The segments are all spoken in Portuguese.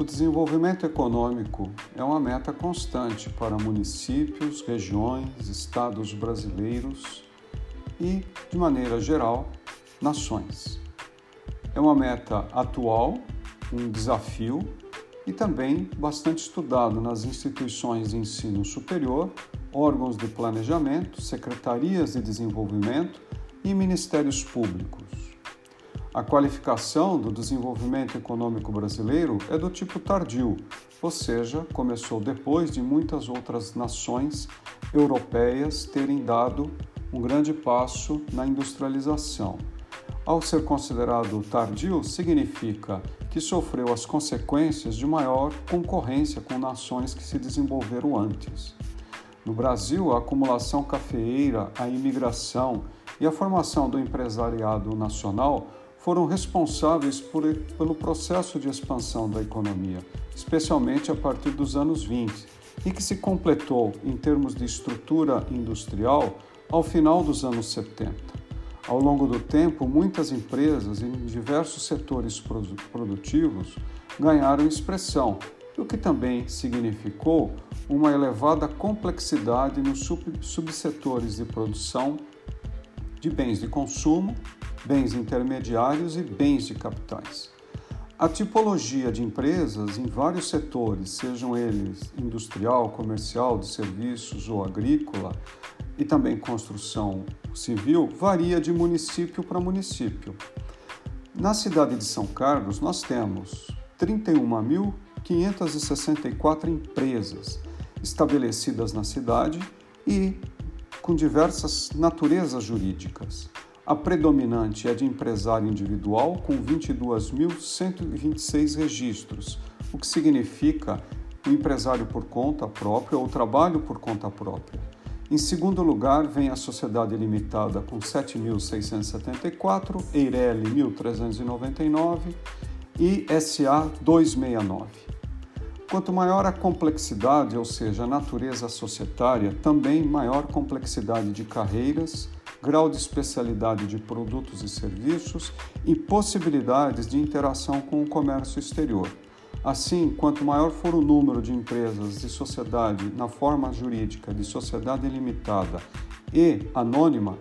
O desenvolvimento econômico é uma meta constante para municípios, regiões, estados brasileiros e, de maneira geral, nações. É uma meta atual, um desafio e também bastante estudado nas instituições de ensino superior, órgãos de planejamento, secretarias de desenvolvimento e ministérios públicos. A qualificação do desenvolvimento econômico brasileiro é do tipo tardio, ou seja, começou depois de muitas outras nações europeias terem dado um grande passo na industrialização. Ao ser considerado tardio, significa que sofreu as consequências de maior concorrência com nações que se desenvolveram antes. No Brasil, a acumulação cafeeira, a imigração e a formação do empresariado nacional foram responsáveis por, pelo processo de expansão da economia, especialmente a partir dos anos 20, e que se completou em termos de estrutura industrial ao final dos anos 70. Ao longo do tempo, muitas empresas em diversos setores produtivos ganharam expressão, o que também significou uma elevada complexidade nos subsetores de produção de bens de consumo, bens intermediários e bens de capitais. A tipologia de empresas em vários setores, sejam eles industrial, comercial, de serviços ou agrícola, e também construção civil, varia de município para município. Na cidade de São Carlos, nós temos 31.564 empresas estabelecidas na cidade e com diversas naturezas jurídicas. A predominante é de empresário individual, com 22.126 registros, o que significa o empresário por conta própria ou trabalho por conta própria. Em segundo lugar, vem a Sociedade Limitada com 7.674, Eireli 1.399 e SA 269. Quanto maior a complexidade, ou seja, a natureza societária, também maior complexidade de carreiras, grau de especialidade de produtos e serviços e possibilidades de interação com o comércio exterior. Assim, quanto maior for o número de empresas de sociedade na forma jurídica de sociedade limitada e anônima,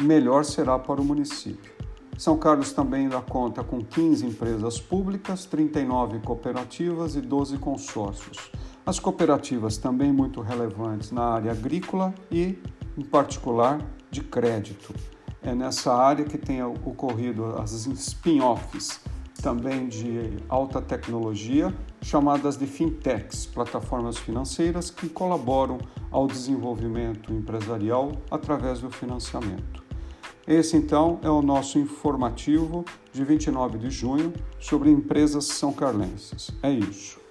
melhor será para o município. São Carlos também dá conta com 15 empresas públicas, 39 cooperativas e 12 consórcios. As cooperativas também muito relevantes na área agrícola e, em particular, de crédito. É nessa área que tem ocorrido as spin-offs, também de alta tecnologia, chamadas de fintechs, plataformas financeiras que colaboram ao desenvolvimento empresarial através do financiamento. Esse então é o nosso informativo de 29 de junho sobre empresas são carlenses. É isso.